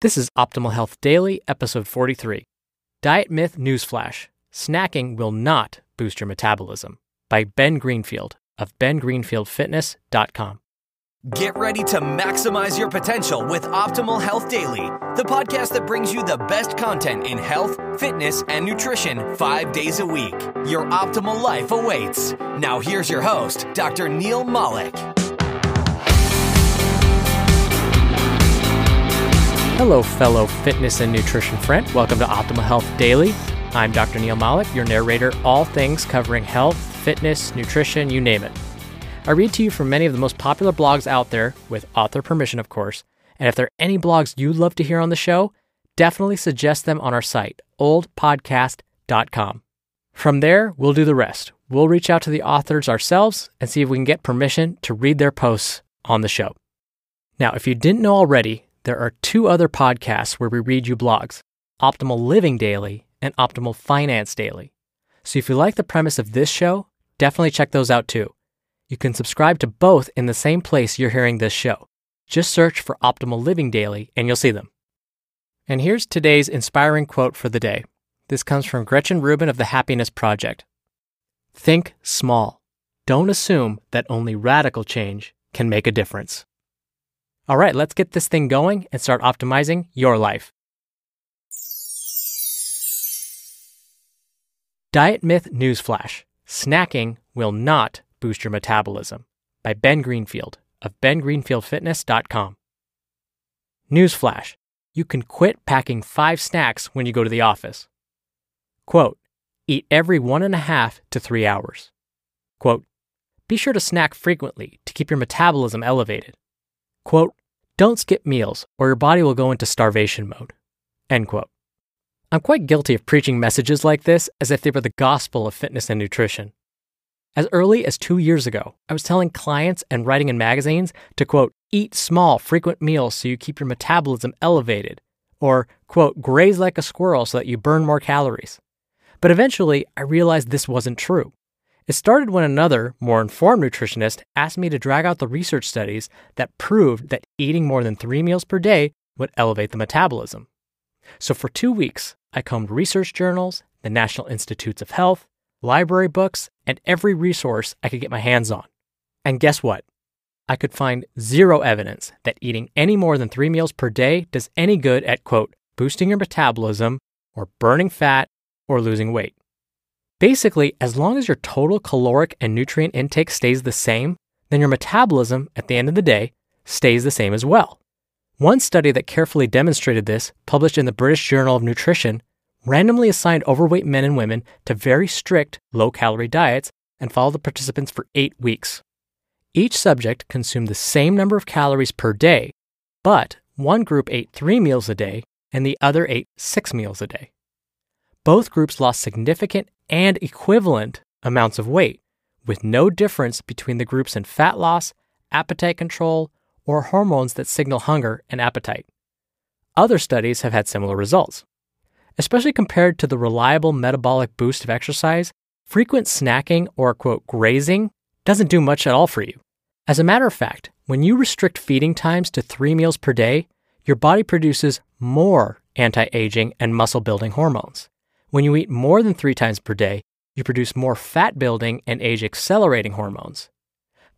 This is Optimal Health Daily, episode 43. Diet Myth Newsflash Snacking will not boost your metabolism by Ben Greenfield of bengreenfieldfitness.com. Get ready to maximize your potential with Optimal Health Daily, the podcast that brings you the best content in health, fitness, and nutrition five days a week. Your optimal life awaits. Now, here's your host, Dr. Neil Malik. Hello, fellow fitness and nutrition friend. Welcome to Optimal Health Daily. I'm Dr. Neil Malik, your narrator, all things covering health, fitness, nutrition, you name it. I read to you from many of the most popular blogs out there, with author permission, of course. And if there are any blogs you'd love to hear on the show, definitely suggest them on our site, oldpodcast.com. From there, we'll do the rest. We'll reach out to the authors ourselves and see if we can get permission to read their posts on the show. Now, if you didn't know already, there are two other podcasts where we read you blogs Optimal Living Daily and Optimal Finance Daily. So if you like the premise of this show, definitely check those out too. You can subscribe to both in the same place you're hearing this show. Just search for Optimal Living Daily and you'll see them. And here's today's inspiring quote for the day. This comes from Gretchen Rubin of the Happiness Project. Think small. Don't assume that only radical change can make a difference. All right, let's get this thing going and start optimizing your life. Diet Myth Newsflash Snacking will not boost your metabolism by Ben Greenfield of bengreenfieldfitness.com. Newsflash You can quit packing five snacks when you go to the office. Quote Eat every one and a half to three hours. Quote Be sure to snack frequently to keep your metabolism elevated. Quote, don't skip meals or your body will go into starvation mode. End quote. I'm quite guilty of preaching messages like this as if they were the gospel of fitness and nutrition. As early as two years ago, I was telling clients and writing in magazines to quote, eat small, frequent meals so you keep your metabolism elevated, or quote, graze like a squirrel so that you burn more calories. But eventually, I realized this wasn't true. It started when another, more informed nutritionist asked me to drag out the research studies that proved that eating more than three meals per day would elevate the metabolism. So for two weeks, I combed research journals, the National Institutes of Health, library books, and every resource I could get my hands on. And guess what? I could find zero evidence that eating any more than three meals per day does any good at, quote, boosting your metabolism, or burning fat, or losing weight. Basically, as long as your total caloric and nutrient intake stays the same, then your metabolism, at the end of the day, stays the same as well. One study that carefully demonstrated this, published in the British Journal of Nutrition, randomly assigned overweight men and women to very strict low calorie diets and followed the participants for eight weeks. Each subject consumed the same number of calories per day, but one group ate three meals a day and the other ate six meals a day. Both groups lost significant and equivalent amounts of weight, with no difference between the groups in fat loss, appetite control, or hormones that signal hunger and appetite. Other studies have had similar results. Especially compared to the reliable metabolic boost of exercise, frequent snacking or quote grazing doesn't do much at all for you. As a matter of fact, when you restrict feeding times to three meals per day, your body produces more anti aging and muscle building hormones. When you eat more than three times per day, you produce more fat building and age accelerating hormones.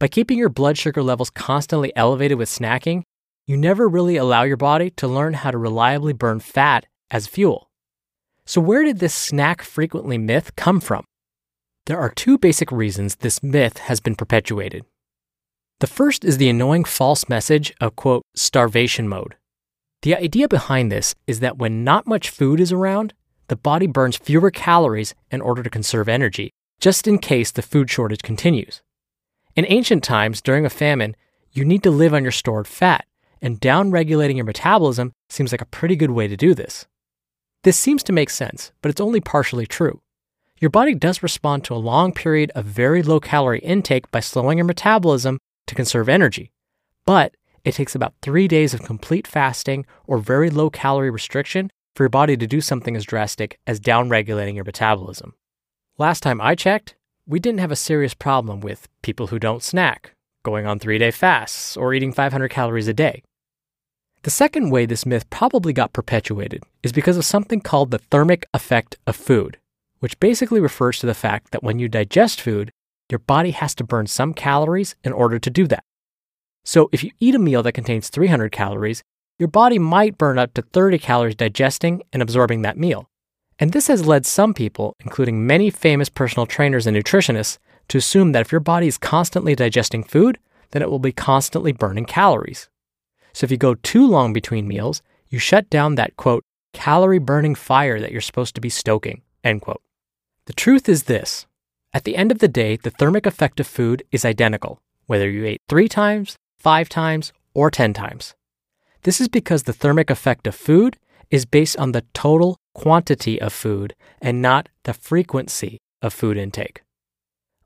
By keeping your blood sugar levels constantly elevated with snacking, you never really allow your body to learn how to reliably burn fat as fuel. So, where did this snack frequently myth come from? There are two basic reasons this myth has been perpetuated. The first is the annoying false message of, quote, starvation mode. The idea behind this is that when not much food is around, the body burns fewer calories in order to conserve energy, just in case the food shortage continues. In ancient times, during a famine, you need to live on your stored fat, and downregulating your metabolism seems like a pretty good way to do this. This seems to make sense, but it's only partially true. Your body does respond to a long period of very low calorie intake by slowing your metabolism to conserve energy. But it takes about three days of complete fasting or very low calorie restriction for your body to do something as drastic as downregulating your metabolism. Last time I checked, we didn't have a serious problem with people who don't snack, going on three day fasts, or eating 500 calories a day. The second way this myth probably got perpetuated is because of something called the thermic effect of food, which basically refers to the fact that when you digest food, your body has to burn some calories in order to do that. So if you eat a meal that contains 300 calories, your body might burn up to 30 calories digesting and absorbing that meal. And this has led some people, including many famous personal trainers and nutritionists, to assume that if your body is constantly digesting food, then it will be constantly burning calories. So if you go too long between meals, you shut down that quote, calorie burning fire that you're supposed to be stoking, end quote. The truth is this at the end of the day, the thermic effect of food is identical, whether you ate three times, five times, or 10 times. This is because the thermic effect of food is based on the total quantity of food and not the frequency of food intake.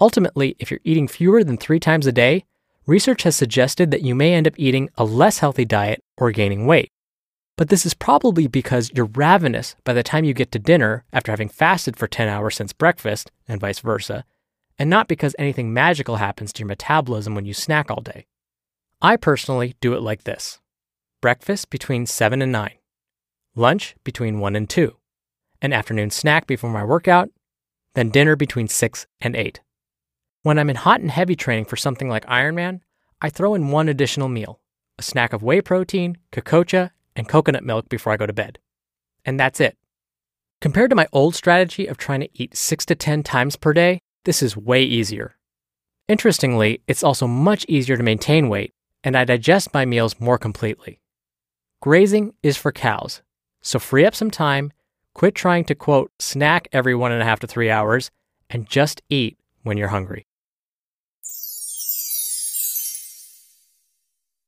Ultimately, if you're eating fewer than three times a day, research has suggested that you may end up eating a less healthy diet or gaining weight. But this is probably because you're ravenous by the time you get to dinner after having fasted for 10 hours since breakfast, and vice versa, and not because anything magical happens to your metabolism when you snack all day. I personally do it like this breakfast between 7 and 9, lunch between 1 and 2, an afternoon snack before my workout, then dinner between 6 and 8. When I'm in hot and heavy training for something like Ironman, I throw in one additional meal a snack of whey protein, CocoChia, and coconut milk before I go to bed. And that's it. Compared to my old strategy of trying to eat 6 to 10 times per day, this is way easier. Interestingly, it's also much easier to maintain weight, and I digest my meals more completely. Grazing is for cows, so free up some time, quit trying to quote, snack every one and a half to three hours, and just eat when you're hungry.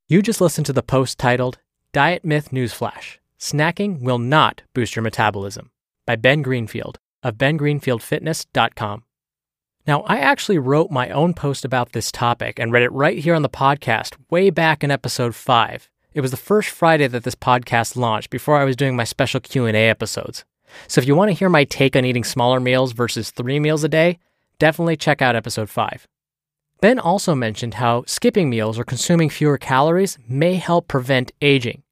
You just listened to the post titled Diet Myth Newsflash Snacking Will Not Boost Your Metabolism by Ben Greenfield of bengreenfieldfitness.com. Now, I actually wrote my own post about this topic and read it right here on the podcast way back in episode 5. It was the first Friday that this podcast launched before I was doing my special Q&A episodes. So if you want to hear my take on eating smaller meals versus 3 meals a day, definitely check out episode 5. Ben also mentioned how skipping meals or consuming fewer calories may help prevent aging.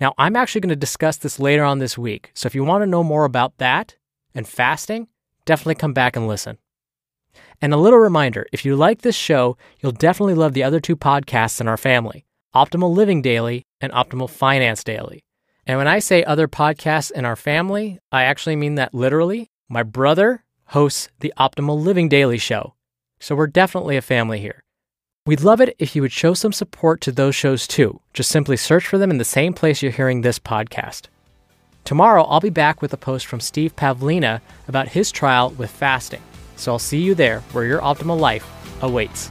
Now, I'm actually going to discuss this later on this week, so if you want to know more about that and fasting, definitely come back and listen. And a little reminder if you like this show, you'll definitely love the other two podcasts in our family Optimal Living Daily and Optimal Finance Daily. And when I say other podcasts in our family, I actually mean that literally. My brother hosts the Optimal Living Daily Show, so we're definitely a family here. We'd love it if you would show some support to those shows too. Just simply search for them in the same place you're hearing this podcast. Tomorrow, I'll be back with a post from Steve Pavlina about his trial with fasting. So I'll see you there where your optimal life awaits.